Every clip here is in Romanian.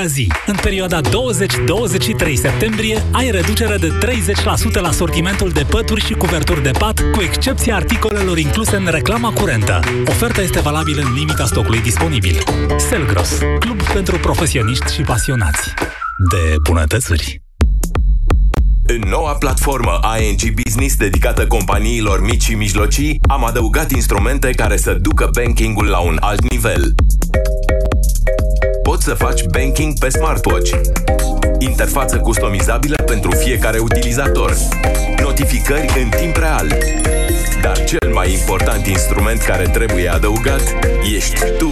Magazi. În perioada 20-23 septembrie ai reducere de 30% la sortimentul de pături și cuverturi de pat, cu excepția articolelor incluse în reclama curentă. Oferta este valabilă în limita stocului disponibil. Selgros, club pentru profesioniști și pasionați de bunătățuri. În noua platformă ING Business dedicată companiilor mici și mijlocii, am adăugat instrumente care să ducă bankingul la un alt nivel. Poți să faci banking pe smartwatch, interfață customizabilă pentru fiecare utilizator, notificări în timp real. Dar cel mai important instrument care trebuie adăugat ești tu.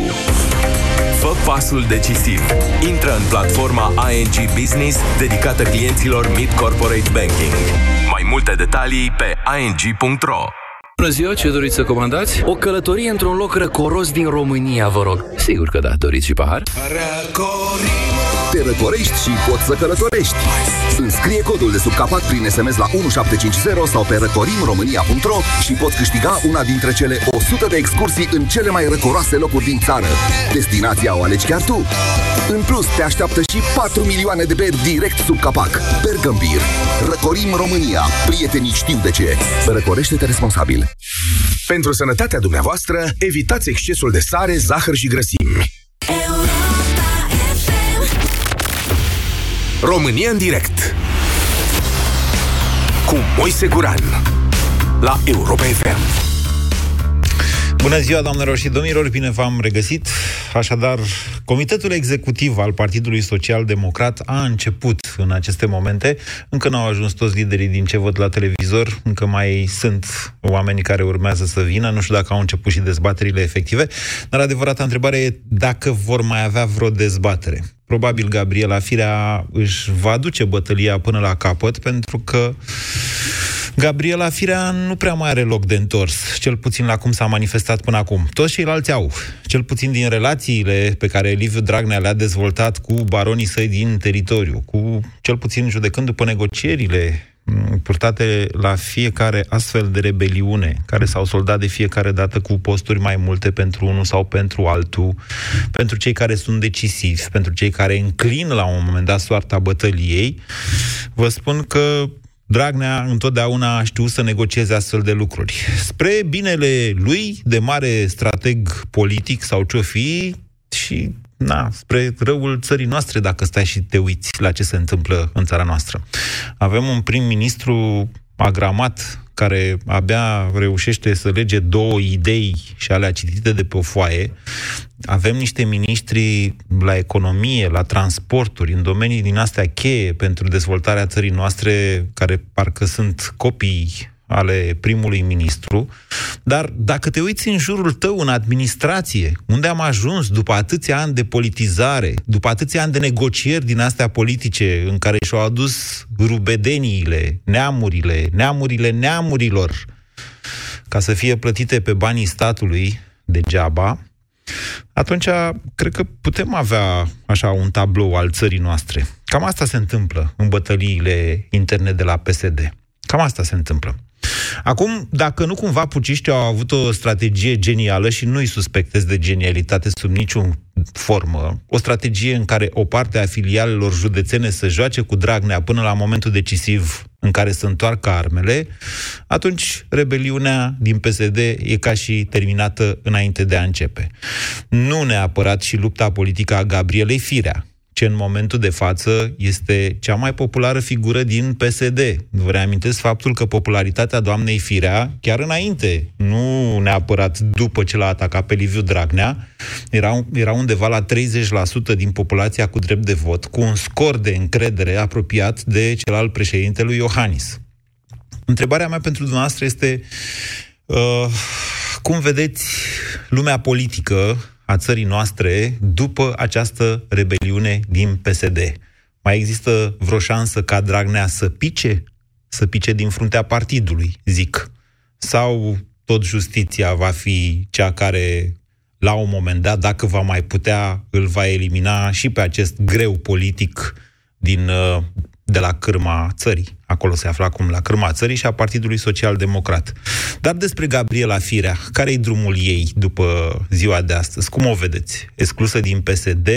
Fă pasul decisiv. Intră în platforma ING Business dedicată clienților Mid Corporate Banking. Mai multe detalii pe ing.ro Bună ziua, ce doriți să comandați? O călătorie într-un loc răcoros din România, vă rog. Sigur că da, doriți și pahar? Te răcorești și poți să călătorești. Înscrie codul de sub capac prin SMS la 1750 sau pe răcorimromânia.ro și poți câștiga una dintre cele 100 de excursii în cele mai răcoroase locuri din țară. Destinația o alegi chiar tu. În plus, te așteaptă și 4 milioane de beri direct sub capac. Bergambir. Răcorim România. Prietenii știu de ce. Răcorește-te responsabil. Pentru sănătatea dumneavoastră, evitați excesul de sare, zahăr și grăsimi. România în direct cu Moise Guran la Europa FM. Bună ziua, doamnelor și domnilor, bine v-am regăsit. Așadar, Comitetul Executiv al Partidului Social Democrat a început în aceste momente. Încă nu au ajuns toți liderii din ce văd la televizor, încă mai sunt oameni care urmează să vină. Nu știu dacă au început și dezbaterile efective, dar adevărata întrebare e dacă vor mai avea vreo dezbatere. Probabil Gabriela Firea își va duce bătălia până la capăt, pentru că Gabriela Firea nu prea mai are loc de întors, cel puțin la cum s-a manifestat până acum. Toți ceilalți au, cel puțin din relațiile pe care Liviu Dragnea le-a dezvoltat cu baronii săi din teritoriu, cu cel puțin judecând după negocierile purtate la fiecare astfel de rebeliune, care s-au soldat de fiecare dată cu posturi mai multe pentru unul sau pentru altul, pentru cei care sunt decisivi, pentru cei care înclină la un moment dat soarta bătăliei, vă spun că Dragnea întotdeauna a știut să negocieze astfel de lucruri. Spre binele lui, de mare strateg politic sau ce-o fi, și na, spre răul țării noastre, dacă stai și te uiți la ce se întâmplă în țara noastră. Avem un prim-ministru agramat care abia reușește să lege două idei și alea citite de pe o foaie. Avem niște miniștri la economie, la transporturi, în domenii din astea cheie pentru dezvoltarea țării noastre, care parcă sunt copii ale primului ministru, dar dacă te uiți în jurul tău, în administrație, unde am ajuns după atâția ani de politizare, după atâția ani de negocieri din astea politice, în care și-au adus rubedeniile, neamurile, neamurile neamurilor, ca să fie plătite pe banii statului degeaba, atunci cred că putem avea așa un tablou al țării noastre. Cam asta se întâmplă în bătăliile interne de la PSD. Cam asta se întâmplă. Acum, dacă nu cumva puciștii au avut o strategie genială și nu-i suspectez de genialitate sub niciun formă, o strategie în care o parte a filialelor județene să joace cu Dragnea până la momentul decisiv în care să întoarcă armele, atunci rebeliunea din PSD e ca și terminată înainte de a începe. Nu neapărat și lupta politică a Gabrielei Firea, ce în momentul de față este cea mai populară figură din PSD. Vă reamintesc faptul că popularitatea doamnei Firea, chiar înainte, nu neapărat după ce l-a atacat pe Liviu Dragnea, era, era undeva la 30% din populația cu drept de vot, cu un scor de încredere apropiat de cel al președintelui Iohannis. Întrebarea mea pentru dumneavoastră este uh, cum vedeți lumea politică a țării noastre după această rebeliune din PSD. Mai există vreo șansă ca Dragnea să pice? Să pice din fruntea partidului, zic. Sau tot justiția va fi cea care, la un moment dat, dacă va mai putea, îl va elimina și pe acest greu politic din uh, de la cârma țării. Acolo se află acum la cârma țării și a Partidului Social Democrat. Dar despre Gabriela Firea, care e drumul ei după ziua de astăzi? Cum o vedeți? Exclusă din PSD?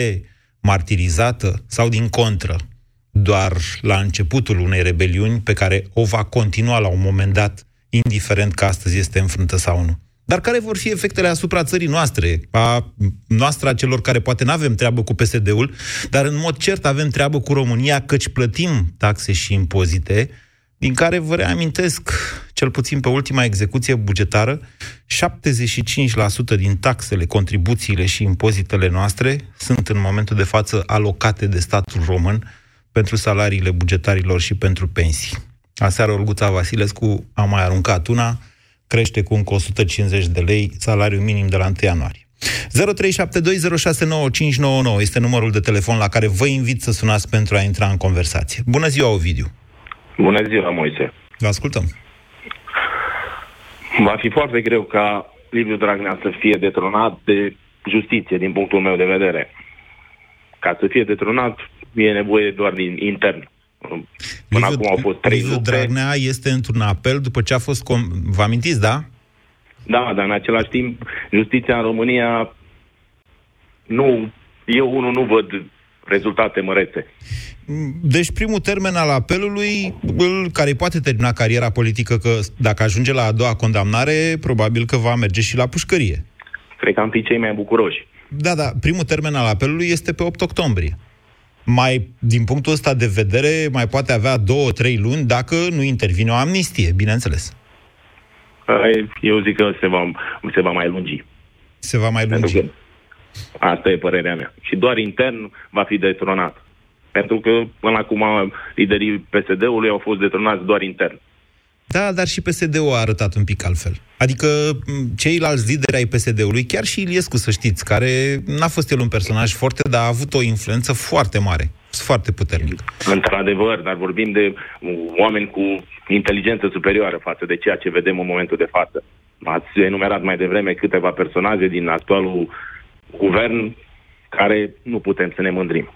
martirizată sau din contră, doar la începutul unei rebeliuni pe care o va continua la un moment dat, indiferent că astăzi este înfrântă sau nu. Dar care vor fi efectele asupra țării noastre, a noastră, a celor care poate nu avem treabă cu PSD-ul, dar în mod cert avem treabă cu România, căci plătim taxe și impozite, din care vă reamintesc, cel puțin pe ultima execuție bugetară, 75% din taxele, contribuțiile și impozitele noastre sunt în momentul de față alocate de statul român pentru salariile bugetarilor și pentru pensii. Aseară Olguța Vasilescu a mai aruncat una, crește cu încă 150 de lei salariul minim de la 1 ianuarie. 0372069599 este numărul de telefon la care vă invit să sunați pentru a intra în conversație. Bună ziua, Ovidiu! Bună ziua, Moise! Vă ascultăm! Va fi foarte greu ca Liviu Dragnea să fie detronat de justiție, din punctul meu de vedere. Ca să fie detronat, e nevoie doar din intern. Până Liviu, acum au fost trei Liviu lupte. Dragnea este într-un apel după ce a fost... Com- Vă amintiți, da? Da, dar în același timp, justiția în România nu, eu unul nu văd rezultate mărețe. Deci primul termen al apelului, îl, care îi poate termina cariera politică, că dacă ajunge la a doua condamnare, probabil că va merge și la pușcărie. Cred că am fi cei mai bucuroși. Da, da, primul termen al apelului este pe 8 octombrie. Mai, din punctul ăsta de vedere, mai poate avea două, trei luni dacă nu intervine o amnistie, bineînțeles. Eu zic că se va, se va mai lungi. Se va mai Pentru lungi. că asta e părerea mea. Și doar intern va fi detronat. Pentru că până acum liderii PSD-ului au fost detronați doar intern. Da, dar și PSD-ul a arătat un pic altfel. Adică m, ceilalți lideri ai PSD-ului, chiar și Iliescu, să știți, care n-a fost el un personaj foarte, dar a avut o influență foarte mare, foarte puternică. Într-adevăr, dar vorbim de oameni cu inteligență superioară față de ceea ce vedem în momentul de față. Ați enumerat mai devreme câteva personaje din actualul guvern care nu putem să ne mândrim.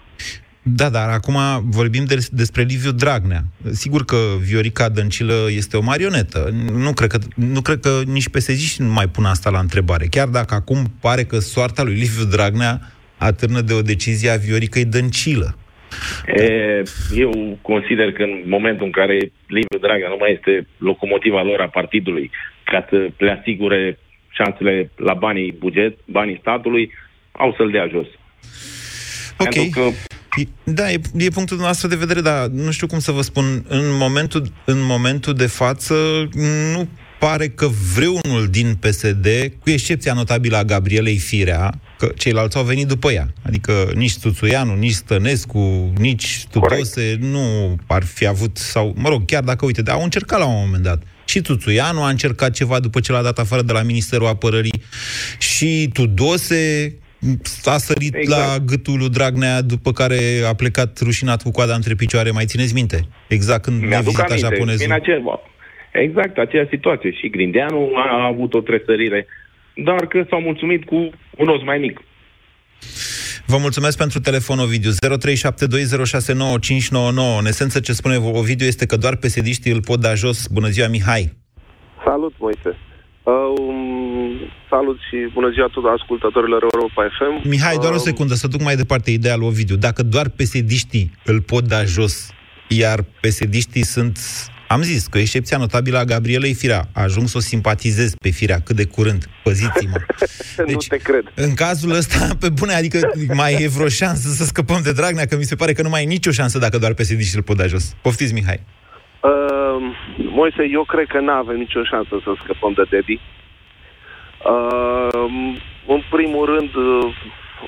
Da, dar acum vorbim de, despre Liviu Dragnea. Sigur că Viorica Dăncilă este o marionetă. Nu cred că, nu cred că nici psd nu mai pun asta la întrebare. Chiar dacă acum pare că soarta lui Liviu Dragnea atârnă de o decizie a Vioricăi Dăncilă. E, eu consider că în momentul în care Liviu Dragnea nu mai este locomotiva lor a partidului ca să le asigure șansele la banii buget, banii statului, au să-l dea jos. Ok. Pentru că E- Da, e, e punctul nostru de vedere, dar nu știu cum să vă spun. În momentul, în momentul de față, nu pare că vreunul din PSD, cu excepția notabilă a Gabrielei Firea, că ceilalți au venit după ea. Adică nici Tuțuianu, nici Stănescu, nici Tudose nu ar fi avut, sau, mă rog, chiar dacă, uite, au încercat la un moment dat. Și Tuțuianu a încercat ceva după ce l-a dat afară de la Ministerul Apărării. Și Tudose a sărit Exact. la gâtul lui Dragnea, după care a plecat rușinat cu coada între picioare. Mai țineți minte? Exact când ne Mi-aduc vizita aminte, japonezul. Din acel, exact, aceeași situație. Și Grindeanu a avut o tresărire, dar că s-au mulțumit cu un os mai mic. Vă mulțumesc pentru telefon, Ovidiu. 0372069599. În esență, ce spune Ovidiu este că doar psd îl pot da jos. Bună ziua, Mihai! Salut, Moise. Uh, um, salut și bună ziua tuturor ascultătorilor Europa FM. Mihai, doar o Um, secundă, să duc mai departe ideea lui Ovidiu. Dacă doar psd îl pot da jos, iar psd sunt, am zis, cu excepția notabilă a Gabrielei Firea, ajung să o simpatizez pe Firea cât de curând. Păziți-mă. nu te cred. În cazul ăsta, pe bune, adică mai e vreo șansă să scăpăm de Dragnea, că mi se pare că nu mai e nicio șansă dacă doar psd îl pot da jos. Poftiți, Mihai. Uh, Moise, eu cred că nu avem nicio șansă să scăpăm de Dedi. Uh, în primul rând, uh,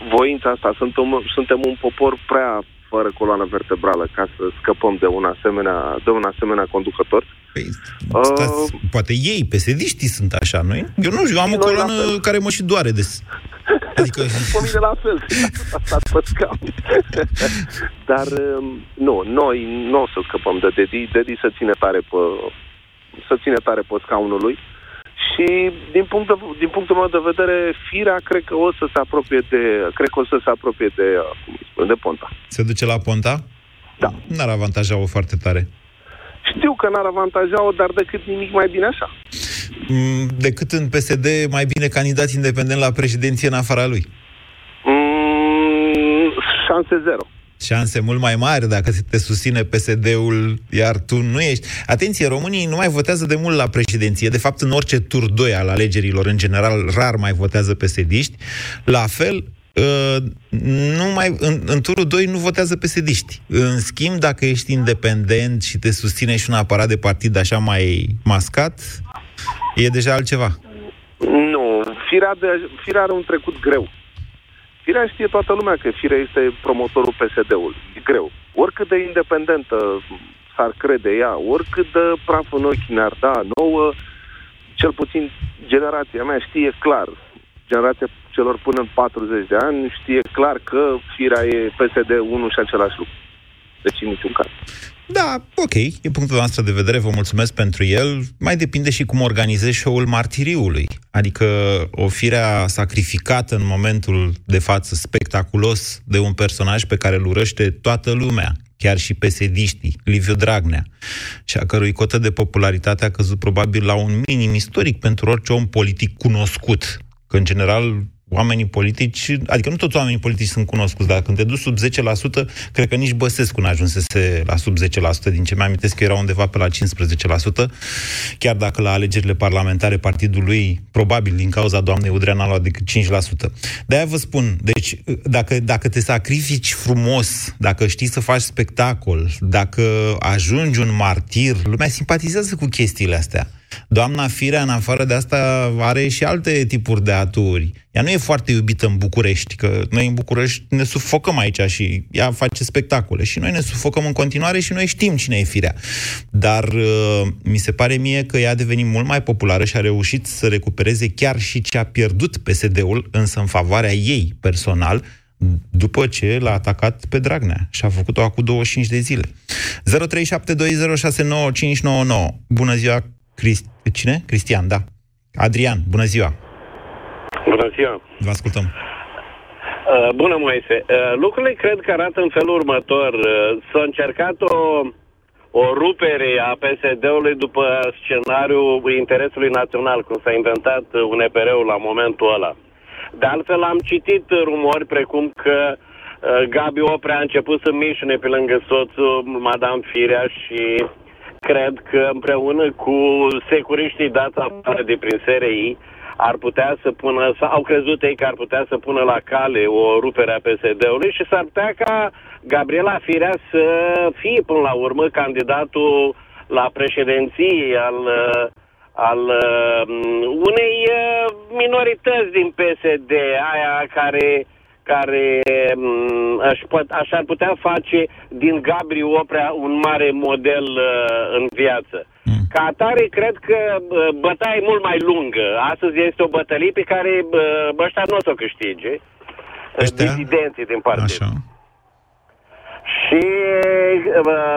voința asta, suntem, suntem un popor prea fără coloană vertebrală ca să scăpăm de un asemenea, de un asemenea conducător. Păi, Uh, stați, poate ei, psd sunt așa, nu Eu nu știu, eu am o Noi la coloană fel. care mă și doare des. Adică... Pe mine la fel, a stat pe scaun. Dar um, nu, noi nu o să scăpăm de Dedi. Dedi să ține tare pe, să ține tare pe scaunul lui. Și din, punct de, din punctul meu de vedere, Firea cred că o să se apropie de, cred că o să se apropie de, uh, cum îi spun, de Ponta. Se duce la Ponta? Da. N-ar avantaja-o foarte tare. Știu că n-ar avantaja-o, dar decât nimic mai bine așa. Mm, Decât în PSD, mai bine candidat independent la președinție în afara lui. Mm, Șanse zero șanse mult mai mari dacă te susține PSD-ul, iar tu nu ești. Atenție, românii nu mai votează de mult la președinție. De fapt, în orice tur 2 al alegerilor, în general, rar mai votează psd La fel, Uh, nu mai, în, în turul 2 nu votează psd În schimb, dacă ești independent și te susține și un aparat de partid așa mai mascat, e deja altceva. Nu, firea, de, firea are un trecut greu. Firea știe toată lumea că Firea este promotorul PSD-ului. E greu. Oricât de independentă s-ar crede ea, oricât de praf în ochi ne-ar da nouă, cel puțin generația mea știe clar, generația celor până în 40 de ani știe clar că Firea e PSD 1 și același lucru. Deci în niciun caz. Da, ok, e punctul noastră de vedere, vă mulțumesc pentru el. Mai depinde și cum organizezi show-ul martiriului. Adică o firea sacrificată în momentul de față spectaculos de un personaj pe care îl urăște toată lumea, chiar și pesediștii, Liviu Dragnea, și a cărui cotă de popularitate a căzut probabil la un minim istoric pentru orice om politic cunoscut. Că, în general, oamenii politici, adică nu toți oamenii politici sunt cunoscuți, dar când te duci sub 10%, cred că nici Băsescu n-a ajunsese la sub 10%, din ce mi amintesc că era undeva pe la 15%, chiar dacă la alegerile parlamentare partidul lui, probabil din cauza doamnei Udrea, n-a luat decât 5%. De-aia vă spun, deci dacă, dacă te sacrifici frumos, dacă știi să faci spectacol, dacă ajungi un martir, lumea simpatizează cu chestiile astea. Doamna Firea, în afară de asta, are și alte tipuri de aturi. Ea nu e foarte iubită în București, că noi în București ne sufocăm aici și ea face spectacole. Și noi ne sufocăm în continuare și noi știm cine e Firea. Dar uh, mi se pare mie că ea a devenit mult mai populară și a reușit să recupereze chiar și ce a pierdut PSD-ul, însă în favoarea ei personal, după ce l-a atacat pe Dragnea și a făcut-o acum 25 de zile. 0372069599. Bună ziua, Crist... Cine? Cristian, da. Adrian, bună ziua. Bună ziua. Vă ascultăm. Uh, bună, Moise. Uh, lucrurile cred că arată în felul următor. Uh, s-a încercat o, o rupere a PSD-ului după scenariul interesului național, cum s-a inventat UNPR-ul la momentul ăla. De altfel, am citit rumori precum că uh, Gabi Oprea a început să mișune pe lângă soțul Madame Firea și cred că împreună cu securiștii dați afară de prin SRI ar putea să pună, sau au crezut ei că ar putea să pună la cale o rupere a PSD-ului și s-ar putea ca Gabriela Firea să fie până la urmă candidatul la președinție al, al unei minorități din PSD, aia care care mm, aș pot, așa ar putea face din Gabri Oprea un mare model uh, în viață. Mm. Ca atare, cred că uh, bătaia e mult mai lungă. Astăzi este o bătălie pe care uh, ăștia nu o să o câștige. Ăștia? Disidenții din partid. Așa. Și uh,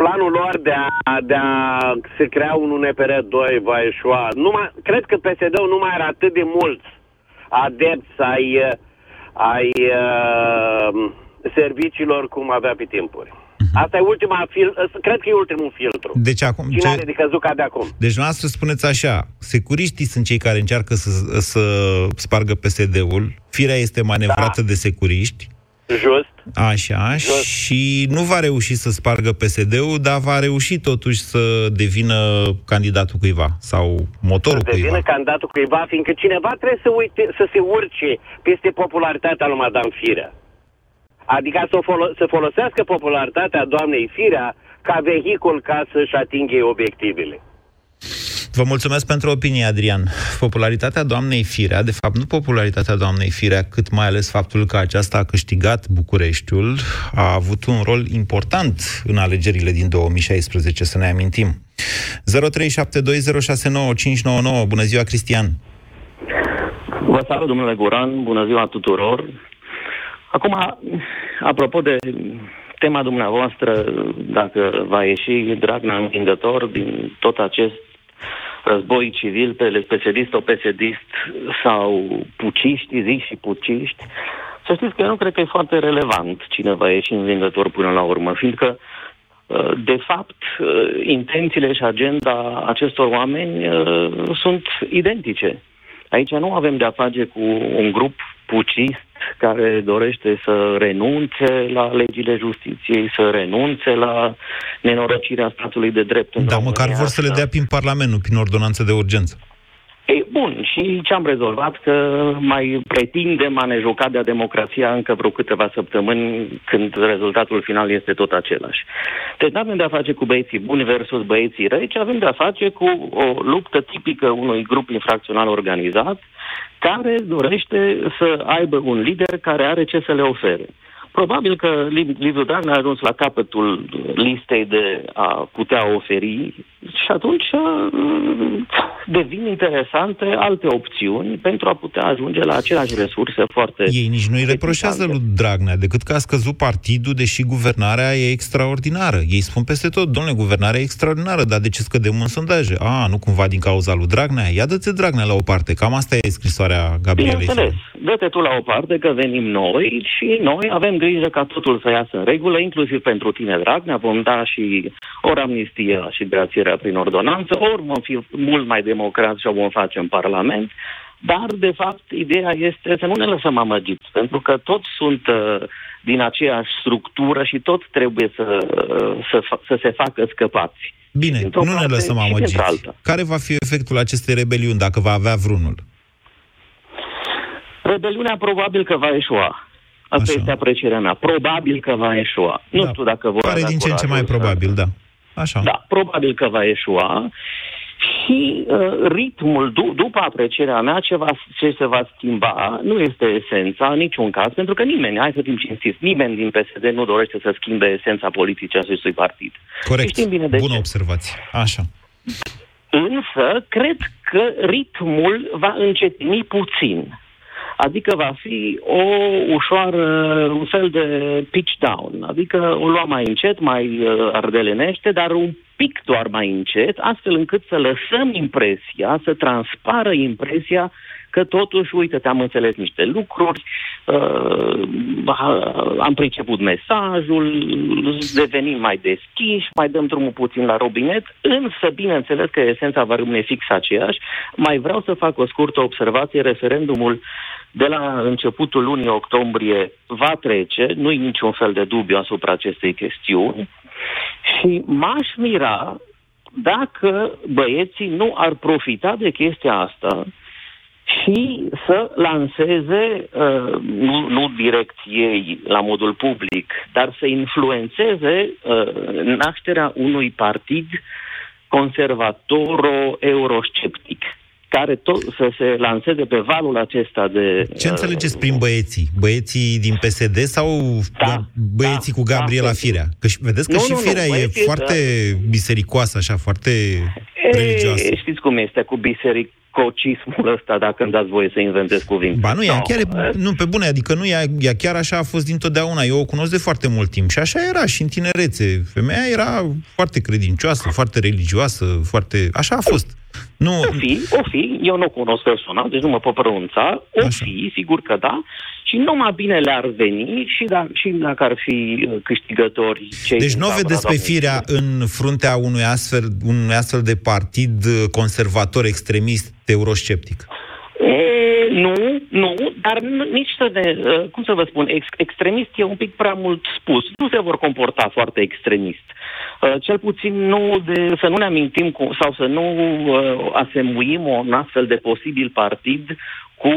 planul lor de a, de a se crea un UNPR 2 va ieșua. Numai, cred că PSD-ul nu mai are atât de mulți adepți ai uh, ai uh, serviciilor cum avea pe timpuri. Uh-huh. Asta e ultima fil- cred că e ultimul filtru. Deci acum... Cine ce... are de căzut ca de acum. Deci noastră spuneți așa, securiștii sunt cei care încearcă să, să spargă PSD-ul, firea este manevrată da. de securiști, Just. Așa, Just. și nu va reuși să spargă PSD-ul, dar va reuși totuși să devină candidatul cuiva sau motorul să devină cuiva. candidatul cuiva, fiindcă cineva trebuie să, uite, să se urce peste popularitatea lui Madame Firea. Adică să, folo- să folosească popularitatea doamnei Firea ca vehicul ca să-și atingă obiectivele. Vă mulțumesc pentru opinie, Adrian. Popularitatea doamnei Firea, de fapt nu popularitatea doamnei Firea, cât mai ales faptul că aceasta a câștigat Bucureștiul, a avut un rol important în alegerile din 2016, să ne amintim. 0372069599. Bună ziua, Cristian! Vă salut, domnule Guran, bună ziua tuturor! Acum, apropo de tema dumneavoastră, dacă va ieși Dragnea învingător din tot acest război civil, pe pesedist o pesedist sau puciști, zic și puciști, să știți că eu nu cred că e foarte relevant cine va ieși învingător până la urmă, fiindcă uh, de fapt, uh, intențiile și agenda acestor oameni uh, sunt identice. Aici nu avem de-a face cu un grup pucist care dorește să renunțe la legile justiției, să renunțe la nenorocirea statului de drept în Da, România. măcar vor să le dea prin Parlament, nu prin ordonanță de urgență. Ei, bun, și ce am rezolvat? Că mai pretindem a ne juca de-a democrația încă vreo câteva săptămâni, când rezultatul final este tot același. Deci nu avem de-a face cu băieții buni versus băieții răi, ci avem de-a face cu o luptă tipică unui grup infracțional organizat, care dorește să aibă un lider care are ce să le ofere. Probabil că Liv- Liviu Dragnea a ajuns la capătul listei de a putea oferi și atunci uh, devin interesante alte opțiuni pentru a putea ajunge la aceleași resurse foarte... Ei nici nu-i reproșează lui Dragnea, decât că a scăzut partidul, deși guvernarea e extraordinară. Ei spun peste tot, domnule, guvernarea e extraordinară, dar de ce scădem în sondaje? A, nu cumva din cauza lui Dragnea? Ia dă-te Dragnea la o parte, cam asta e scrisoarea Gabrielei. Bineînțeles, dă-te tu la o parte că venim noi și noi avem grijă ca totul să iasă în regulă, inclusiv pentru tine, Dragnea, vom da și ori amnistia și grațierea prin ordonanță, ori vom fi mult mai democrați și o vom face în Parlament, dar, de fapt, ideea este să nu ne lăsăm amăgiți, pentru că toți sunt uh, din aceeași structură și toți trebuie să, uh, să, fa- să se facă scăpați. Bine, Dintr-o nu ne parte lăsăm și amăgiți. dintr-alta. Care va fi efectul acestei rebeliuni, dacă va avea vreunul? Rebeliunea probabil că va eșua. Asta Așa. este aprecierea mea. Probabil că va eșua. Nu Da. știu dacă vor Pare avea din ce în ce mai curajul să- probabil, da. Așa. Da, probabil că va eșua. Și uh, ritmul, du- după aprecierea mea, ce, va, ce se va schimba nu este esența în niciun caz, pentru că nimeni, hai să fim cinstiți, nimeni din PSD nu dorește să schimbe esența politică a acestui partid. Corect. Și știm bine de Bună ce. observație. Așa. Însă, cred că ritmul va încetini puțin. Adică va fi o ușoară, un fel de pitch down. Adică o lua mai încet, mai uh, ardelenește, dar un pic doar mai încet, astfel încât să lăsăm impresia, să transpară impresia că totuși, uite, te-am înțeles niște lucruri, uh, am priceput mesajul, devenim mai deschiși, mai dăm drumul puțin la robinet, însă, bineînțeles că esența va rămâne fix aceeași. Mai vreau să fac o scurtă observație. Referendumul de la începutul lunii octombrie va trece, nu-i niciun fel de dubiu asupra acestei chestiuni. Și m-aș mira dacă băieții nu ar profita de chestia asta și să lanseze, uh, nu, nu direct ei la modul public, dar să influențeze uh, nașterea unui partid conservatoro-eurosceptic care tot să se lanseze pe valul acesta de... Ce uh, înțelegeți prin băieții? Băieții din PSD sau Da, băieții da, cu Gabriela da. Firea? Că și, vedeți că Nu, și nu, nu, Firea e băieții, foarte bisericoasă, așa, foarte religioasă. E, știți cum este cu bisericocismul ăsta, dacă îmi dați voie să inventez cuvinte. Ba nu, ea No, chiar e, nu, pe bune, adică nu, ea, ea chiar așa a fost dintotdeauna. Eu o cunosc de foarte mult timp și așa era și în tinerețe. Femeia era foarte credincioasă, foarte religioasă, foarte... Așa a fost. Nu, O fi, o fi, eu nu o cunosc personal, deci nu mă pot pronunța, o Așa. fi, sigur că da, și numai bine le-ar veni și, da, și dacă ar fi uh, câștigători cei Deci din nu o tabăra vedeți pe doamnei firea în fruntea unui astfel, unui astfel de partid uh, conservator, extremist, eurosceptic. E, nu, nu, dar nu, nici să ne, uh, cum să vă spun, ex, extremist e un pic prea mult spus. Nu se vor comporta foarte extremist. Uh, Cel puțin nu de, să nu ne amintim cu, sau să nu uh, asemuim un astfel de posibil partid cu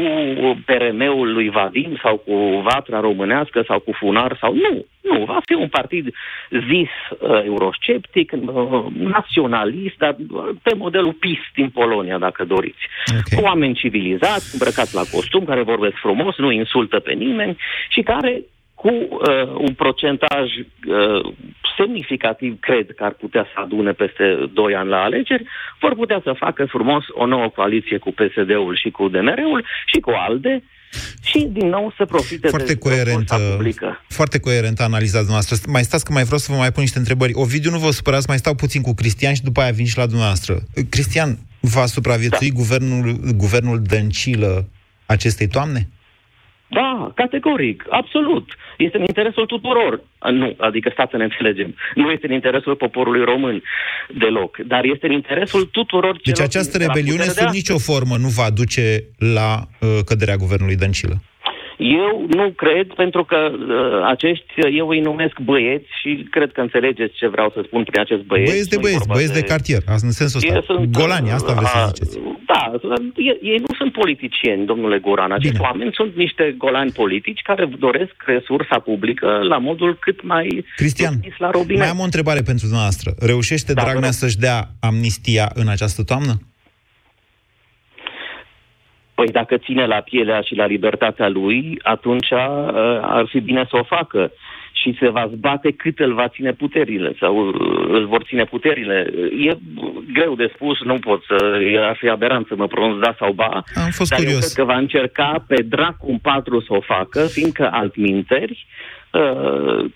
PRM-ul lui Vadim sau cu Vatra Românească sau cu Funar sau nu. Nu, va fi un partid zis uh, eurosceptic, uh, naționalist, dar uh, pe modelul PIS din Polonia, dacă doriți. Ok. Cu oameni civilizați, îmbrăcați la costum, care vorbesc frumos, nu insultă pe nimeni și care cu uh, un procentaj uh, semnificativ, cred că ar putea să adune peste 2 ani la alegeri, vor putea să facă frumos o nouă coaliție cu PSD-ul și cu DMR-ul și cu ALDE și din nou să profite Foarte de coerentă, forța publică. foarte coerentă analiza noastră. Mai stați că mai vreau să vă mai pun niște întrebări. Ovidiu, nu vă supărați, mai stau puțin cu Cristian și după aia vin și la dumneavoastră. Cristian, va supraviețui da. guvernul, guvernul Dăncilă acestei toamne? Da, categoric, absolut. Este în interesul tuturor. A, Nu, adică stați să ne înțelegem. Nu este în interesul poporului român deloc, dar este în interesul tuturor Deci celor această din- la rebeliune putere de sub nicio formă nu va duce la uh, căderea guvernului Dăncilă. Eu nu cred, pentru că uh, acești, eu îi numesc băieți și cred că înțelegeți ce vreau să spun prin acest băieți. Băieți de băieți, băieți de, de cartier, în sensul ăsta. Sunt, Golani, asta vreți să ziceți. Da, ei, ei nu sunt politicieni, domnule Goran. Acești Bine. oameni sunt niște golani politici care doresc resursa publică la modul cât mai Cristian, la robinet. mai am o întrebare pentru dumneavoastră. Reușește da, Dragnea să-și dea amnistia în această toamnă? Păi dacă ține la pielea și la libertatea lui, atunci uh, ar fi bine să o facă și se va zbate cât îl va ține puterile sau uh, îl vor ține puterile. E greu de spus, nu pot să... Ar fi aberant să mă pronunț da sau ba. Am fost dar curios. eu cred că va încerca pe dracu un patru să o facă, fiindcă altminteri Uh,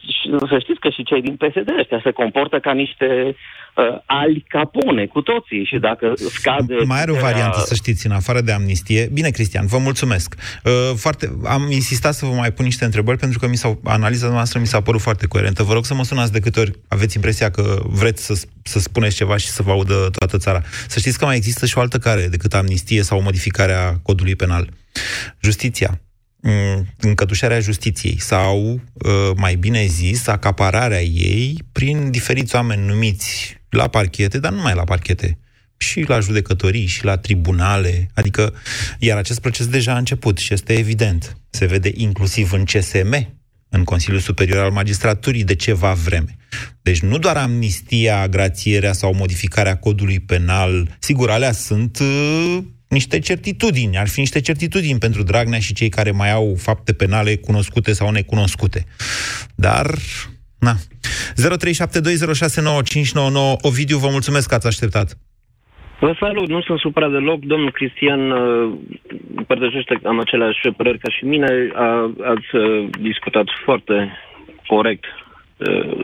să știți că și cei din PSD ăștia se comportă ca niște uh, ali capone cu toții și dacă scade... Mai are o variantă, să știți, în afară de amnistie. Bine, Cristian, vă mulțumesc. Uh, foarte, am insistat să vă mai pun niște întrebări pentru că mi s-au, analiza noastră mi s-a părut foarte coerentă. Vă rog să mă sunați de câte ori aveți impresia că vreți să, să spuneți ceva și să vă audă toată țara. Să știți că mai există și o altă care decât amnistie sau modificarea codului penal. Justiția Mm, încătușarea justiției sau, uh, mai bine zis, acapararea ei prin diferiți oameni numiți la parchete, dar nu numai la parchete, și la judecătorii, și la tribunale, adică, iar acest proces deja a început și este evident. Se vede inclusiv în CSM, în Consiliul Superior al Magistraturii, de ceva vreme. Deci nu doar amnistia, grațierea sau modificarea codului penal, sigur, alea sunt uh, niște certitudini, ar fi niște certitudini pentru Dragnea și cei care mai au fapte penale cunoscute sau necunoscute. Dar, na. 0372069599 Ovidiu, vă mulțumesc că ați așteptat. Vă salut, nu sunt supărat deloc. Domnul Cristian uh, împărtășește am aceleași păreri ca și mine. A, ați uh, discutat foarte corect. Uh,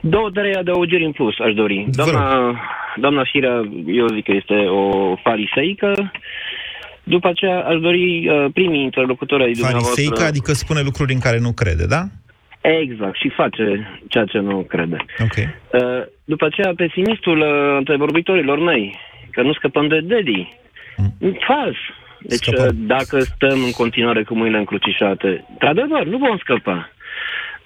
două, trei adăugiri în plus aș dori. Doamna, doamna Firea, eu zic că este o fariseică. După aceea aș dori uh, primii interlocutori ai dumneavoastră... Fariseică, adică spune lucruri în care nu crede, da? Exact, și face ceea ce nu crede. Okay. Uh, după aceea, pesimistul uh, între vorbitorilor mei, că nu scăpăm de Dedi. Mm. Fals. Deci, Scăpăm. uh, dacă stăm în continuare cu mâinile încrucișate, într-adevăr, nu vom scăpa.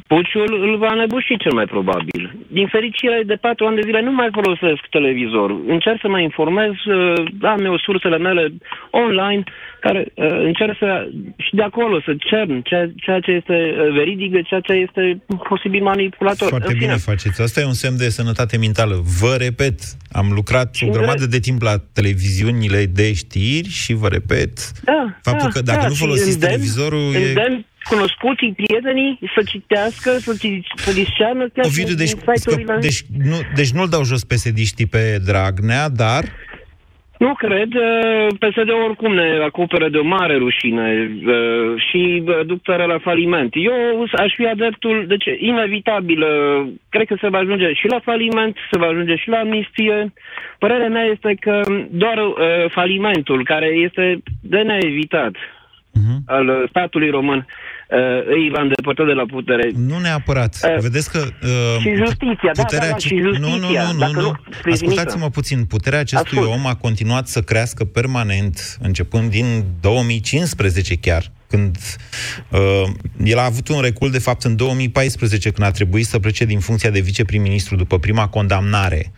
Puciul îl va nebuși cel mai probabil. Din fericire, de patru ani de zile nu mai folosesc televizorul. Încerc să mă informez, uh, am eu sursele mele online, care uh, încerc să, și de acolo să cern ceea, ceea ce este uh, veridic de ceea ce este posibil manipulator. Foarte bine faceți. Asta e un semn de sănătate mentală. Vă repet, am lucrat și o grămadă de timp la televiziunile de știri și vă repet da, faptul da, că dacă da, nu folosiți îndemn, televizorul... Îndemn e cunoscuții, prietenii, să citească, să, să discearnă chiar Ovidiu, deci, site-urile. Deci, nu, deci nu-l dau jos pe sediștii pe Dragnea, dar... Nu cred. PSD oricum ne acoperă de o mare rușine și duc țara la faliment. Eu aș fi adeptul, deci inevitabil, cred că se va ajunge și la faliment, se va ajunge și la amnistie. Părerea mea este că doar falimentul, care este de neevitat, uh-huh. al statului român, uh, îi va îndepărta de la putere. Nu neapărat. Uh, Vedeți că... Uh, și justiția, puterea da, da, da, și justiția. Nu, nu, nu, nu, nu. Ascultați-mă puțin. Puterea acestui Ascult. om a continuat să crească permanent, începând din 2015 chiar când uh, el a avut un recul, de fapt, în 2014, când a trebuit să plece din funcția de viceprim-ministru după prima condamnare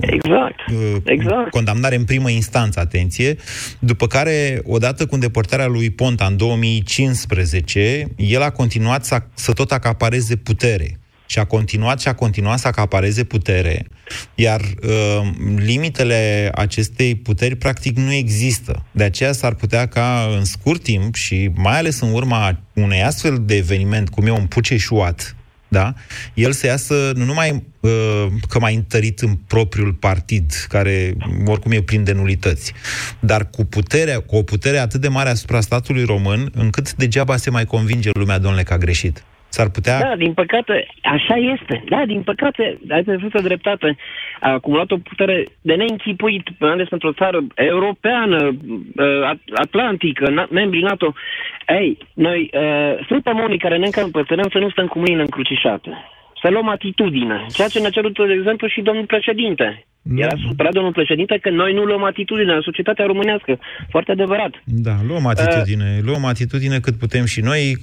Exact. Uh, exact. Condamnare în primă instanță, atenție. După care, odată cu îndepărtarea lui Ponta în 2015, el a continuat să, să tot acapareze putere. Și a continuat și a continuat să acapareze putere. Iar uh, limitele acestei puteri, practic, nu există. De aceea s-ar putea ca, în scurt timp și mai ales în urma unei astfel de eveniment, cum e un puceșuat, da? el să iasă nu numai uh, că mai întărit în propriul partid, care oricum e plin de nulități, dar cu putere, cu o putere atât de mare asupra statului român, încât degeaba se mai convinge lumea, domnule, că a greșit. S-ar putea... Da, din păcate, așa este. Da, din păcate, ai perfectă dreptate. A acumulat o putere de neînchipuit, mai ales pentru o țară europeană, uh, atlantică, membri NATO. Ei, noi uh, suntem unii care ne încăpățânăm să nu stăm cu mâinile încrucișate. Să luăm atitudine. Ceea ce ne-a cerut, de exemplu, și domnul președinte Nu. Era supărat domnul președinte că noi nu luăm atitudine în societatea românească. Foarte adevărat. Da, luăm atitudine. Uh, luăm atitudine cât putem și noi,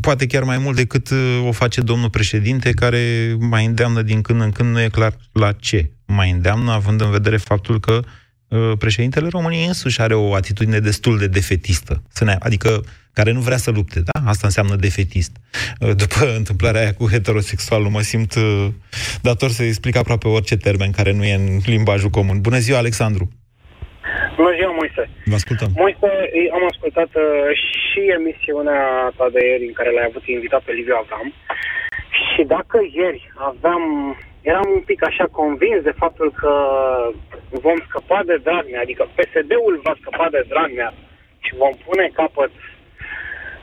poate chiar mai mult decât uh, o face domnul președinte, care mai îndeamnă din când în când, nu e clar la ce mai îndeamnă, având în vedere faptul că uh, președintele României însuși are o atitudine destul de defetistă. Adică care nu vrea să lupte, da? Asta înseamnă defetist. Uh, după întâmplarea aia cu heterosexual, nu mă simt uh, dator să explic aproape orice termen care nu e în limbajul comun. Bună ziua, Alexandru! Bună ziua, Moise! Vă ascultăm. Moise, am ascultat uh, și emisiunea ta de ieri în care l-ai avut invitat pe Liviu Avram și dacă ieri aveam, eram un pic așa convins de faptul că vom scăpa de Dragnea, adică PSD-ul va scăpa de Dragnea și vom pune capăt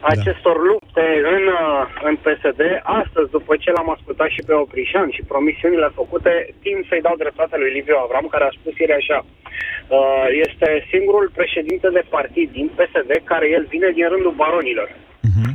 da. acestor lupte în, uh, în PSD. Astăzi, după ce l-am ascultat și pe Oprișan și promisiunile făcute, timp să-i dau dreptate lui Liviu Avram, care a spus ieri așa, uh, este singurul președinte de partid din PSD care el vine din rândul baronilor. Uh-huh.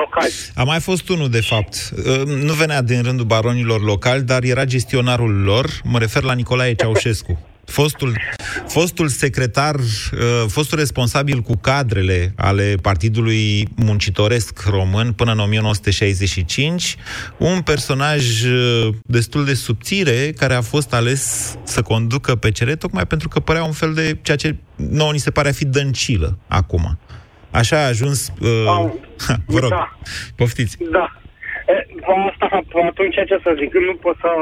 Locali. A mai fost unul, de fapt. Uh, nu venea din rândul baronilor locali, dar era gestionarul lor. Mă refer la Nicolae Ceaușescu fostul, fostul secretar, uh, fostul responsabil cu cadrele ale Partidului Muncitoresc Român până în 1965, un personaj uh, destul de subțire care a fost ales să conducă PCR tocmai pentru că părea un fel de ceea ce nouă ni se pare a fi dăncilă acum. Așa a ajuns... Uh, vă rog, da. poftiți. Da. Asta, atunci ce să zic? Nu pot să,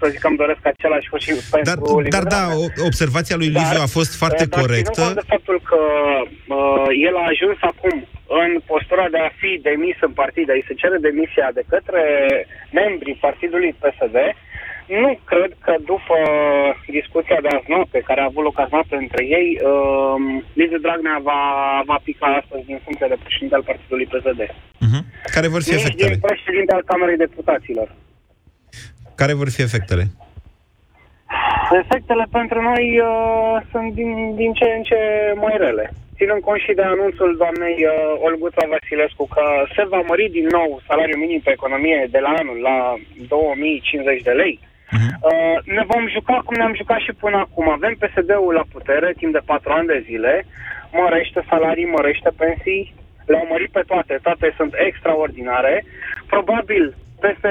să zic că îmi doresc același și dar, dar da, observația lui Liviu a fost foarte dar, corectă. Dar de faptul că uh, el a ajuns acum în postura de a fi demis în partid, de a se cere demisia de către membrii partidului PSD, nu cred că după discuția de azi noapte, care a avut loc azi noapte între ei, uh, Liviu Dragnea va, va pica astăzi din funcția de președinte al partidului PSD. Uh-huh. Care vor fi Nici efectele? din președinte al Camerei Deputaților. Care vor fi efectele? Efectele pentru noi uh, sunt din, din ce în ce mai rele. Ținând cont și de anunțul doamnei uh, Olguța Vasilescu că se va mări din nou salariul minim pe economie de la anul la 2050 de lei, Uh-huh. Uh, ne vom juca cum ne-am jucat și până acum. Avem PSD-ul la putere timp de patru ani de zile, mărește salarii, mărește pensii, le-au mărit pe toate, toate sunt extraordinare. Probabil peste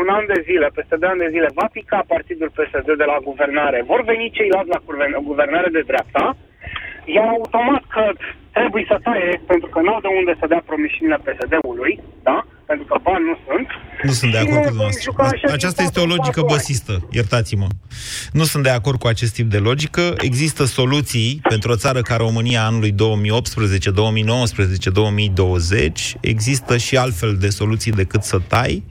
un an de zile, peste doi ani de zile, va pica partidul PSD de la guvernare. Vor veni ceilalți la guvernare de dreapta, e automat că trebuie să taie, pentru că nu au de unde să dea promisiunile PSD-ului, da? Pentru că bani nu sunt. Nu sunt de acord cu dumneavoastră. Aceasta este o logică băsistă, iertați-mă. Nu sunt de acord cu acest tip de logică. Există soluții pentru o țară ca România anului 2018, 2019, 2020. Există și altfel de soluții decât să tai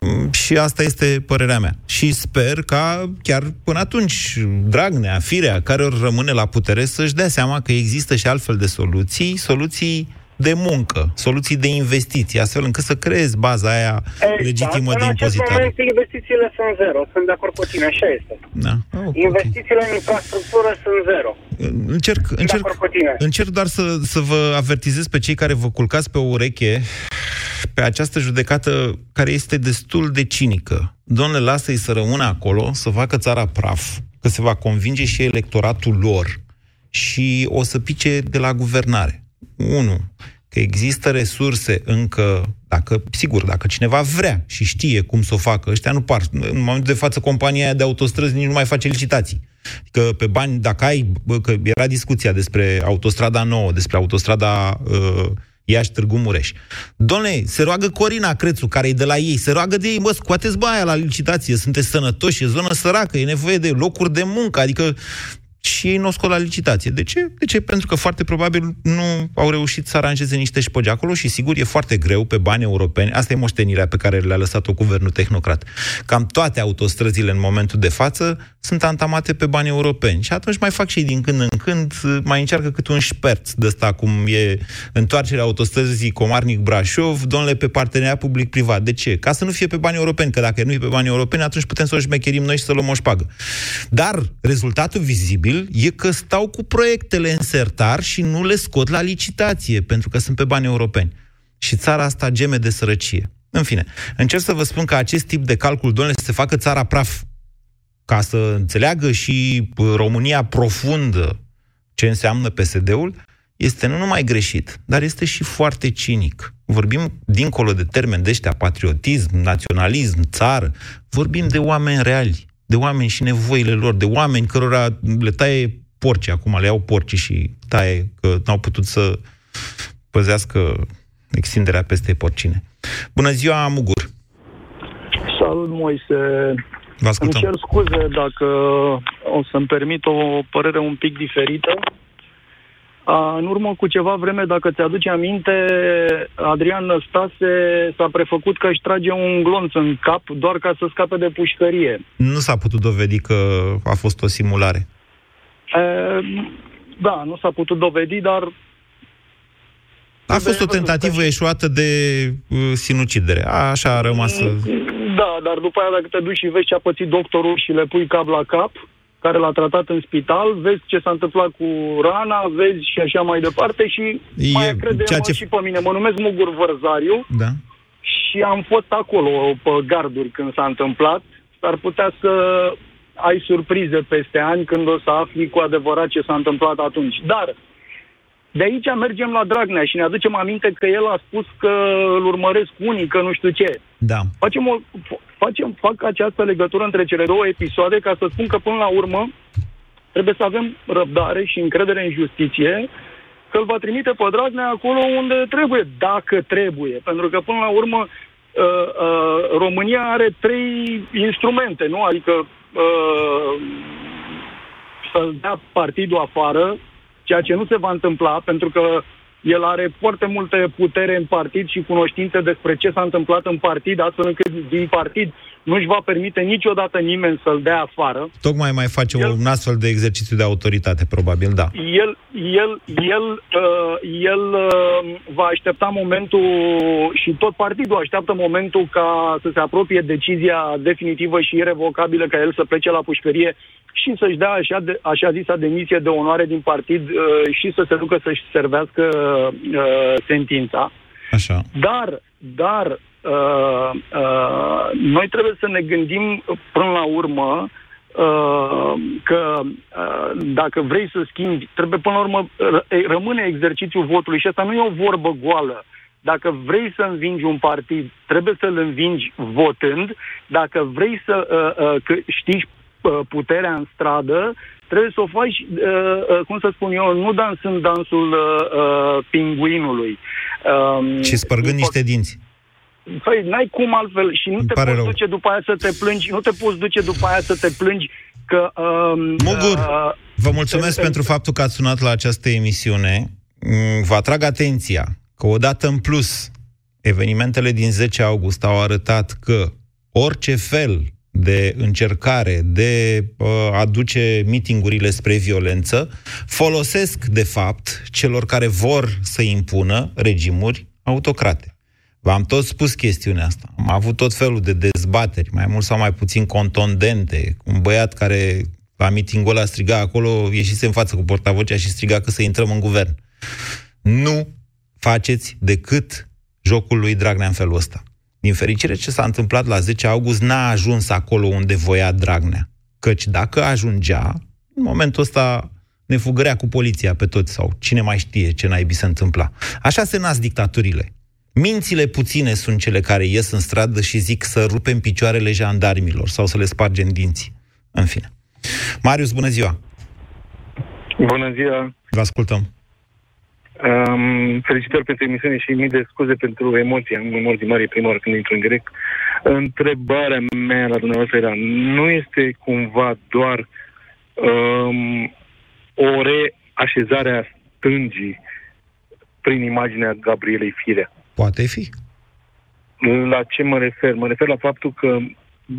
Mm, și asta este părerea mea. Și sper ca chiar până atunci Dragnea, Firea, care ori rămâne la putere, să-și dea seama că există și altfel de soluții, soluții de muncă, soluții de investiții, astfel încât să creezi baza aia exact. legitimă de impozitare. În acest investițiile sunt zero, sunt de acord cu tine, așa este. Da. Oh, investițiile okay. în infrastructură sunt zero. Încerc, încerc, încerc doar să, să vă avertizez pe cei care vă culcați pe o ureche pe această judecată care este destul de cinică. Domnule, lasă-i să rămână acolo, să facă țara praf, că se va convinge și electoratul lor și o să pice de la guvernare. Unu, că există resurse încă, dacă, sigur, dacă cineva vrea și știe cum să o facă, ăștia nu par. În momentul de față, compania aia de autostrăzi nici nu mai face licitații. Că pe bani, dacă ai, că era discuția despre autostrada nouă, despre autostrada uh, Iași Târgu Mureș. Doamne, se roagă Corina Crețu, care e de la ei, se roagă de ei, mă, scoateți baia la licitație, sunteți sănătoși, e zonă săracă, e nevoie de locuri de muncă, adică și ei nu o scot la licitație. De ce? De ce? Pentru că foarte probabil nu au reușit să aranjeze niște șpăgi acolo și sigur e foarte greu pe bani europeni. Asta e moștenirea pe care le-a lăsat-o guvernul tehnocrat. Cam toate autostrăzile în momentul de față sunt antamate pe bani europeni. Și atunci mai fac și ei din când în când, mai încearcă cât un șpert de ăsta, cum e întoarcerea autostrăzii Comarnic-Brașov, domnule, pe parteneriat public-privat. De ce? Ca să nu fie pe bani europeni, că dacă nu e pe bani europeni, atunci putem să o șmecherim noi și să luăm o șpagă. Dar rezultatul vizibil posibil e că stau cu proiectele în sertar și nu le scot la licitație, pentru că sunt pe bani europeni. Și țara asta geme de sărăcie. În fine, încerc să vă spun că acest tip de calcul, domnule, să se facă țara praf ca să înțeleagă și România profundă ce înseamnă PSD-ul, este nu numai greșit, dar este și foarte cinic. Vorbim dincolo de termeni de ăștia, patriotism, naționalism, țară, vorbim de oameni reali, de oameni și nevoile lor, de oameni cărora le taie porci, acum le iau porci și taie, că n-au putut să păzească extinderea peste porcine. Bună ziua, Mugur! Salut, Moise! Vă ascultăm. Îmi cer scuze dacă o să-mi permit o părere un pic diferită. A, în urmă cu ceva vreme, dacă ți-aduce aminte, Adrian Năstase s-a prefăcut că își trage un glonț în cap doar ca să scape de pușcărie. Nu s-a putut dovedi că a fost o simulare. E, da, nu s-a putut dovedi, dar a fost o tentativă eșuată de uh, sinucidere. A, așa a rămas. Da, dar după aia dacă te duci și vezi ce a pățit doctorul și le pui cap la cap, care l-a tratat în spital, vezi ce s-a întâmplat cu rana, vezi și așa mai departe și e, mai crede ceea ce... și pe mine. Mă numesc Mugur Vărzariu da. și am fost acolo pe garduri când s-a întâmplat. S-ar putea să ai surprize peste ani când o să afli cu adevărat ce s-a întâmplat atunci. Dar de aici mergem la Dragnea și ne aducem aminte că el a spus că îl urmăresc unii, că nu știu ce. Da. Facem, o, facem fac această legătură între cele două episoade ca să spun că până la urmă trebuie să avem răbdare și încredere în justiție că îl va trimite pe Dragnea acolo unde trebuie, dacă trebuie. Pentru că până la urmă uh, uh, România are trei instrumente, nu? Adică uh, să dea partidul afară, ceea ce nu se va întâmpla, pentru că el are foarte multe putere în partid și cunoștințe despre ce s-a întâmplat în partid, astfel încât din partid nu-și va permite niciodată nimeni să-l dea afară. Tocmai mai face el, un astfel de exercițiu de autoritate, probabil, da. El, el, el, uh, el uh, va aștepta momentul și tot partidul așteaptă momentul ca să se apropie decizia definitivă și irrevocabilă ca el să plece la pușcărie și să-și dea așa, de, așa zisa demisie de onoare din partid uh, și să se ducă să-și servească uh, sentința. Așa. Dar, dar uh, uh, noi trebuie să ne gândim până la urmă uh, că uh, dacă vrei să schimbi, trebuie până la urmă r- rămâne exercițiul votului și asta nu e o vorbă goală. Dacă vrei să învingi un partid, trebuie să-l învingi votând. Dacă vrei să uh, uh, câștigi uh, puterea în stradă, trebuie să o faci, uh, uh, cum să spun eu, nu dansând dansul uh, uh, pinguinului. Um, și spărgând niște dinți. Păi, n-ai cum altfel și nu te poți rău. duce după aia să te plângi, nu te poți duce după aia să te plângi că... Um, Mugur, uh, vă mulțumesc uh, pentru faptul că ați sunat la această emisiune. Mm, vă atrag atenția că odată în plus, evenimentele din 10 august au arătat că orice fel de încercare de uh, a duce mitingurile spre violență, folosesc, de fapt, celor care vor să impună regimuri autocrate. V-am tot spus chestiunea asta. Am avut tot felul de dezbateri, mai mult sau mai puțin contondente. Un băiat care la mitingul ăla striga acolo, ieșise în față cu portavocea și striga că să intrăm în guvern. Nu faceți decât jocul lui Dragnea în felul ăsta. Din fericire, ce s-a întâmplat la 10 august n-a ajuns acolo unde voia Dragnea. Căci dacă ajungea, în momentul ăsta ne fugărea cu poliția pe toți sau cine mai știe ce naibii se întâmpla. Așa se nasc dictaturile. Mințile puține sunt cele care ies în stradă și zic să rupem picioarele jandarmilor sau să le spargem dinții. În fine. Marius, bună ziua! Bună ziua! Vă ascultăm! Um, felicitări pentru emisiune și mii de scuze pentru emoții. Am emoții mari prima oară când intru în direct. Întrebarea mea la dumneavoastră era, nu este cumva doar um, o reașezare a stângii prin imaginea Gabrielei Firea? Poate fi. La ce mă refer? Mă refer la faptul că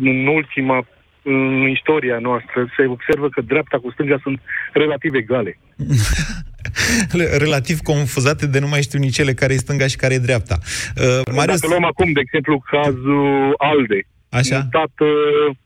în ultima în istoria noastră se observă că dreapta cu stânga sunt relativ egale. relativ confuzate de nu mai știu nici ele care e stânga și care e dreapta. Uh, Marius... Dacă luăm acum, de exemplu, cazul ALDE, Așa? mutat uh,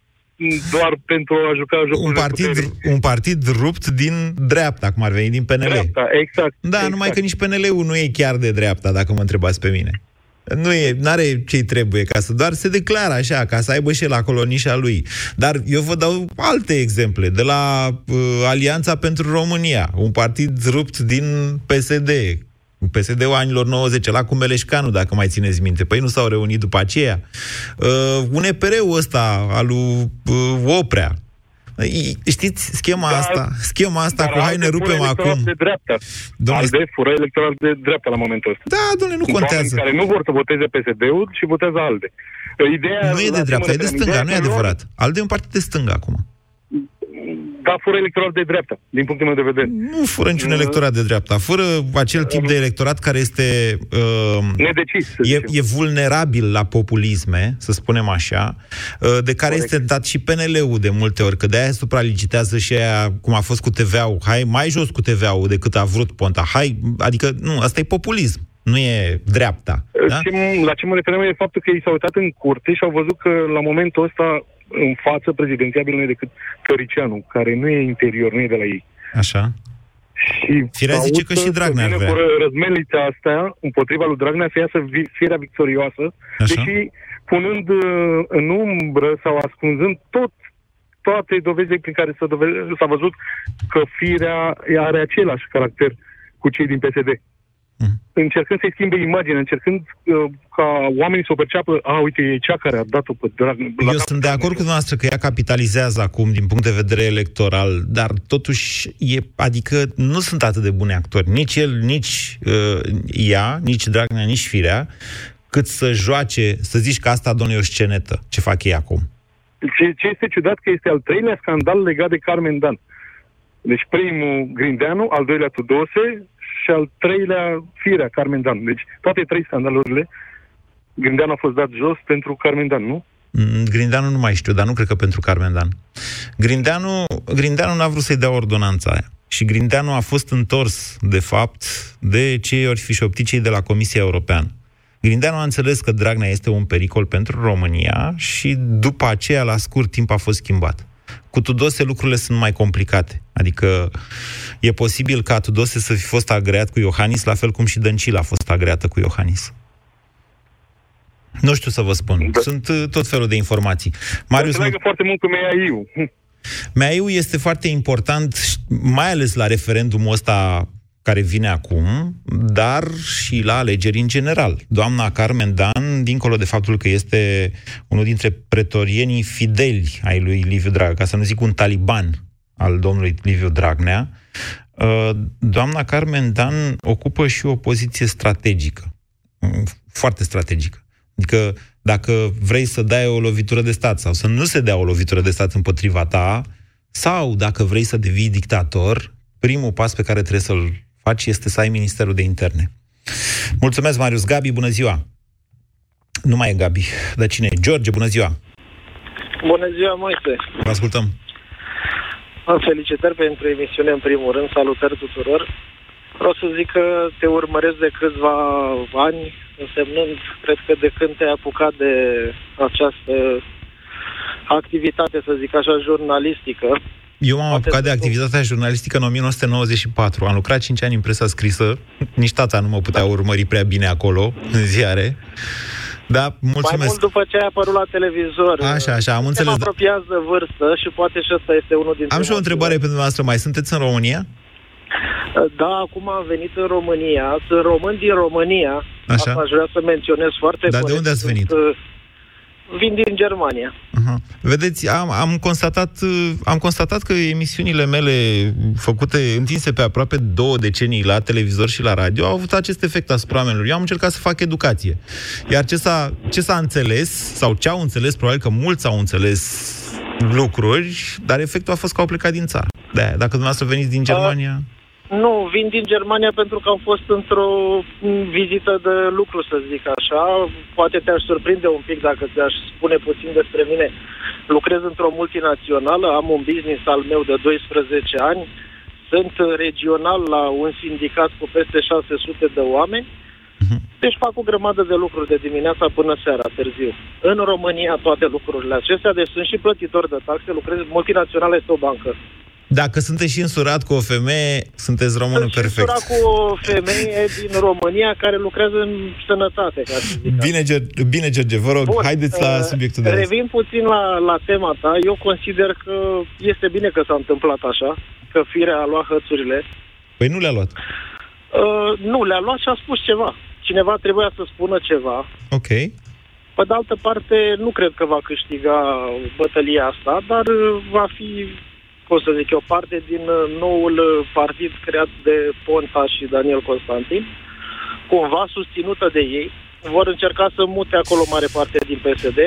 doar pentru a juca jocul un partid, un partid rupt din dreapta, cum ar veni, din PNL. Dreapta, exact. Da, exact. numai că nici PNL-ul nu e chiar de dreapta, dacă mă întrebați pe mine. Nu e, n-are ce-i trebuie, ca să doar se declară așa, ca să aibă și el acolo nișa lui. Dar eu vă dau alte exemple, de la uh, Alianța pentru România, un partid rupt din PSD, PSD-ul anilor 90, la cu Meleșcanu, dacă mai țineți minte. Păi nu s-au reunit după aceea. Uh, un EPR-ul ăsta, al lui uh, Oprea, Știți schema dar, asta? Schema asta cu hai ne rupem acum. de dreapta. Domnule... Alde fură electoral de dreapta la momentul ăsta. Da, domnule, nu Sunt contează. care nu vor să voteze PSD-ul și votează ALDE. Ideea nu e de dreapta, e de stânga, nu e adevărat. ALDE e un partid de stânga acum da, fură electorat de dreapta, din punctul meu de vedere. Nu fură niciun electorat de dreapta. Fură acel tip de electorat care este... Uh, Nedecis, e, e vulnerabil la populisme, să spunem așa, uh, de care Corect. este dat și PNL-ul de multe ori, că de-aia supralicitează și aia, cum a fost cu TVA-ul. Hai, mai jos cu TVA-ul decât a vrut Ponta. Hai, adică, nu, asta e populism nu e dreapta. Da? Ce, la ce mă referam e faptul că ei s-au uitat în curte și au văzut că la momentul ăsta în față prezidențiabil nu e decât Căricianu, care nu e interior, nu e de la ei. Așa. Și Firea zice că și Dragnea ar vrea. răzmelița astea împotriva lui Dragnea să iasă firea victorioasă, Așa? deși punând uh, în umbră sau ascunzând tot toate dovezile prin care s-a, dovede, s-a văzut că firea are același caracter cu cei din PSD. Mm. Încercând să-i schimbe imaginea, încercând uh, ca oamenii să o perceapă, a, uite, e cea care a dat-o pe drag. Eu sunt de acord cu dumneavoastră că ea capitalizează acum din punct de vedere electoral, dar totuși, e, adică nu sunt atât de buni actori, nici el, nici uh, ea, nici Dragnea, nici Firea, cât să joace, să zici că asta, domnule, e o scenetă, ce fac ei acum. Ce, ce este ciudat că este al treilea scandal legat de Carmen Dan. Deci primul Grindeanu, al doilea Tudose și al treilea Firea, Carmen Dan. Deci toate trei scandalurile, Grindeanu a fost dat jos pentru Carmen Dan, nu? Mm, Grindeanu nu mai știu, dar nu cred că pentru Carmen Dan. Grindeanu, Grindeanu n-a vrut să-i dea ordonanța aia. Și Grindeanu a fost întors, de fapt, de cei ori fi șopticei de la Comisia Europeană. Grindeanu a înțeles că Dragnea este un pericol pentru România și după aceea, la scurt timp, a fost schimbat. Cu Tudose lucrurile sunt mai complicate. Adică e posibil ca Tudose să fi fost agreat cu Iohannis, la fel cum și Dăncilă a fost agreată cu Iohannis. Nu știu să vă spun. Da. Sunt uh, tot felul de informații. Marius, mă... foarte mult cu MEAIU. MEAIU este foarte important, mai ales la referendumul ăsta care vine acum, dar și la alegeri în general. Doamna Carmen Dan, dincolo de faptul că este unul dintre pretorienii fideli ai lui Liviu Dragnea, ca să nu zic un taliban al domnului Liviu Dragnea, uh, doamna Carmen Dan ocupă și o poziție strategică, foarte strategică. Adică dacă vrei să dai o lovitură de stat sau să nu se dea o lovitură de stat împotriva ta, sau dacă vrei să devii dictator, primul pas pe care trebuie să-l faci este să ai Ministerul de Interne. Mulțumesc, Marius. Gabi, bună ziua! Nu mai e Gabi, dar cine e? George, bună ziua! Bună ziua, Moise! Vă ascultăm! Felicitări pentru emisiune, în primul rând. Salutări tuturor! Vreau să zic că te urmăresc de câțiva ani, însemnând, cred că de când te-ai apucat de această activitate, să zic așa, jurnalistică, eu m-am apucat de activitatea jurnalistică în 1994. Am lucrat 5 ani în presa scrisă. Nici tata nu mă putea urmări prea bine acolo, în ziare. Da, mulțumesc. Mai mult după ce ai apărut la televizor. Așa, așa, am înțeles. Mă apropiază de vârstă și poate și ăsta este unul dintre... Am și o întrebare pentru dumneavoastră. Mai sunteți în România? Da, acum am venit în România. Sunt român din România. Așa. Asta aș vrea să menționez foarte Dar de unde ați venit? Sunt, uh, vin din Germania. Uh-huh. Vedeți, am, am, constatat, am constatat că emisiunile mele făcute, întinse pe aproape două decenii la televizor și la radio, au avut acest efect asupra oamenilor. Eu am încercat să fac educație. Iar ce s-a, ce s-a înțeles, sau ce au înțeles, probabil că mulți au înțeles lucruri, dar efectul a fost că au plecat din țară. De dacă dumneavoastră veniți din Germania... Uh. Nu, vin din Germania pentru că am fost într-o vizită de lucru, să zic așa. Poate te-aș surprinde un pic dacă te-aș spune puțin despre mine. Lucrez într-o multinațională, am un business al meu de 12 ani, sunt regional la un sindicat cu peste 600 de oameni, mhm. deci fac o grămadă de lucruri de dimineața până seara, târziu. În România toate lucrurile acestea, deci sunt și plătitor de taxe, lucrez, multinațională este o bancă. Dacă sunteți și însurat cu o femeie, sunteți românul Sunt perfect. însurat cu o femeie din România care lucrează în sănătate, ca să zic Bine, Ger- bine, George, vă rog, Bun, haideți la uh, subiectul de azi. Revin puțin la, la tema ta. Eu consider că este bine că s-a întâmplat așa, că firea a luat hățurile. Păi nu le-a luat. Uh, nu, le-a luat și a spus ceva. Cineva trebuia să spună ceva. Ok. Pe de altă parte, nu cred că va câștiga bătălia asta, dar uh, va fi, cum să zic eu, parte din uh, noul uh, partid creat de Ponta și Daniel Constantin, cumva susținută de ei. Vor încerca să mute acolo mare parte din PSD.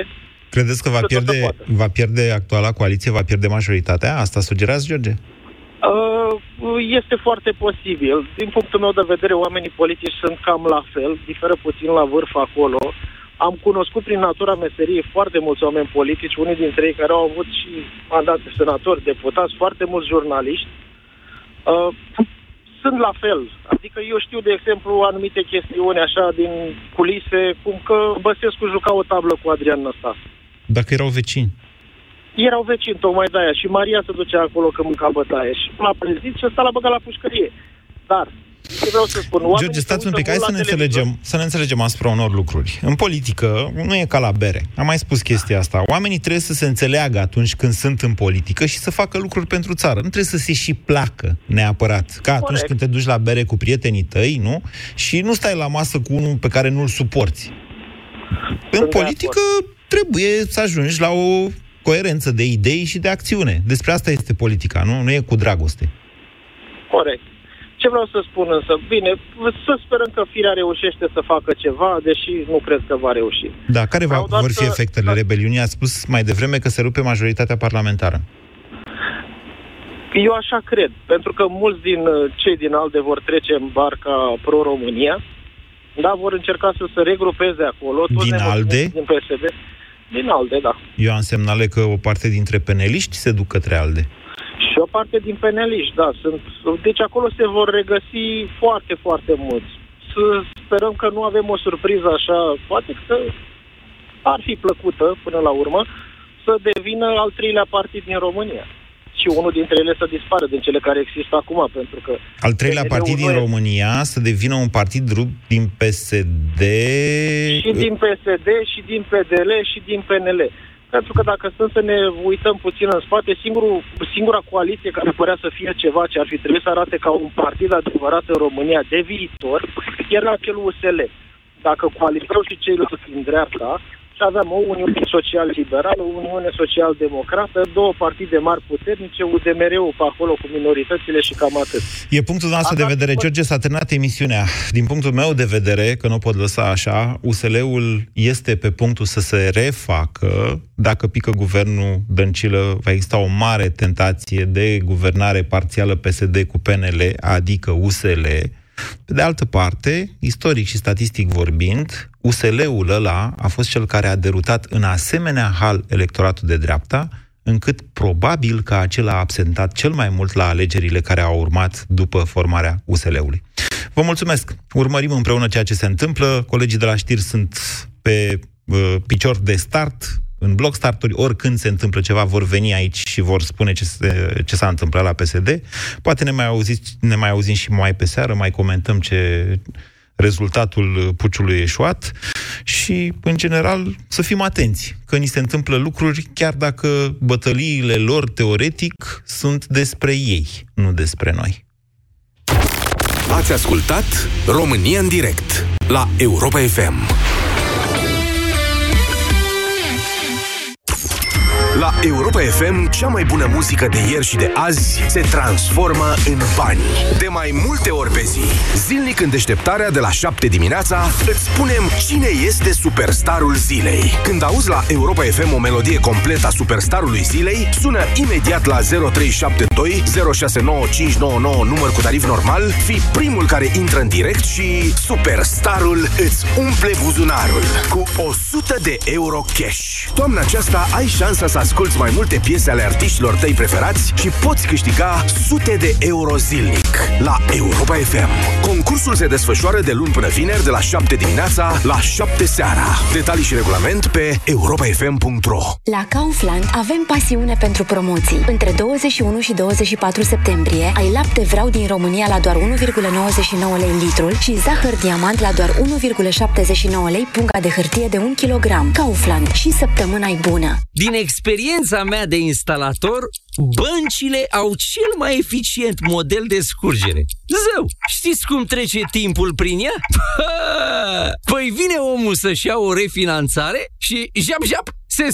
Credeți că va Cât o să pierde, poată. va pierde actuala coaliție, va pierde majoritatea? Asta sugerați, George? Uh, Este foarte posibil. Din punctul meu de vedere, oamenii politici sunt cam la fel, diferă puțin la vârf acolo. Am cunoscut prin natura meseriei foarte mulți oameni politici, unii dintre ei care au avut și mandate senatori, deputați, foarte mulți jurnaliști. Uh, sunt la fel. Adică eu știu, de exemplu, anumite chestiuni așa din culise, cum că Băsescu juca o tablă cu Adrian Năstase. Dacă erau vecini. Erau vecini tocmai de aia și Maria se ducea acolo că mânca bătaie și l-a prezit și ăsta l-a băgat la pușcărie. Dar, ce vreau să spun, oamenii George, se stați un uită pic, hai mult să la ne, televizor. înțelegem, să ne înțelegem asupra unor lucruri. În politică nu e ca la bere. Am mai spus chestia asta. Oamenii trebuie să se înțeleagă atunci când sunt în politică și să facă lucruri pentru țară. Nu trebuie să se și placă neapărat. Ca atunci Corect. când te duci la bere cu prietenii tăi, nu? Și nu stai la masă cu unul pe care nu-l suporți. În Sunt de politică trebuie să ajungi la o coerență de idei și de acțiune. Despre asta este politica, nu? Nu e cu dragoste. Corect. Ce vreau să spun însă? Bine, să sperăm că firea reușește să facă ceva, deși nu cred că va reuși. Da, care va, Vreau doar vor fi să- efectele rebeliunii? Ați spus mai devreme că se rupe majoritatea parlamentară. Eu așa cred, pentru că mulți din uh, cei din ALDE vor trece în barca pro-România, da, vor încerca să se regrupeze acolo. toți Din nemulțumiți ALDE? Din PSD. Din ALDE, da. Eu am semnale că o parte dintre peneliști se duc către ALDE. Și o parte din peneliști, da. Sunt, deci acolo se vor regăsi foarte, foarte mulți. Să sperăm că nu avem o surpriză așa, poate că ar fi plăcută până la urmă, să devină al treilea partid din România. Și unul dintre ele să dispară din cele care există acum, pentru că... Al treilea PNL-ul partid nu din e- România să devină un partid rupt din PSD... Și din PSD, și din PDL, și din PNL. Pentru că dacă stăm să ne uităm puțin în spate, singurul, singura coaliție care părea să fie ceva ce ar fi trebuit să arate ca un partid adevărat în România de viitor, era acel USL. Dacă coalizau și ceilalți din dreapta, și aveam o Uniune Social-Liberală, o Uniune Social-Democrată, două partide mari puternice, UDMR-ul pe acolo cu minoritățile și cam atât. E punctul nostru de vedere. George, s-a terminat emisiunea. Din punctul meu de vedere, că nu pot lăsa așa, USL-ul este pe punctul să se refacă. Dacă pică guvernul Dăncilă, va exista o mare tentație de guvernare parțială PSD cu PNL, adică USL. Pe de altă parte, istoric și statistic vorbind, USL-ul ăla a fost cel care a derutat în asemenea hal electoratul de dreapta, încât probabil că acela a absentat cel mai mult la alegerile care au urmat după formarea USL-ului. Vă mulțumesc! Urmărim împreună ceea ce se întâmplă. Colegii de la știri sunt pe uh, picior de start, în bloc starturi, oricând se întâmplă ceva, vor veni aici și vor spune ce, se, ce s-a întâmplat la PSD. Poate ne mai, auziți, ne mai auzim și mai pe seară, mai comentăm ce rezultatul puciului eșuat și, în general, să fim atenți că ni se întâmplă lucruri chiar dacă bătăliile lor, teoretic, sunt despre ei, nu despre noi. Ați ascultat România în direct la Europa FM. La Europa FM, cea mai bună muzică de ieri și de azi se transformă în bani. De mai multe ori pe zi, zilnic în deșteptarea de la 7 dimineața, îți spunem cine este superstarul zilei. Când auzi la Europa FM o melodie completă a superstarului zilei, sună imediat la 0372 069599 număr cu tarif normal, fi primul care intră în direct și superstarul îți umple buzunarul cu 100 de euro cash. Toamna aceasta ai șansa să asculti asculti mai multe piese ale artiștilor tăi preferați și poți câștiga sute de euro zilnic la Europa FM. Concursul se desfășoară de luni până vineri de la 7 dimineața la 7 seara. Detalii și regulament pe europafm.ro La Kaufland avem pasiune pentru promoții. Între 21 și 24 septembrie ai lapte vreau din România la doar 1,99 lei litrul și zahăr diamant la doar 1,79 lei punga de hârtie de 1 kg. Kaufland și săptămâna e bună. Din experiența mea de instalator, băncile au cel mai eficient model de scurgere. Zău, știți cum trece timpul prin ea? Păi vine omul să-și ia o refinanțare și jap-jap se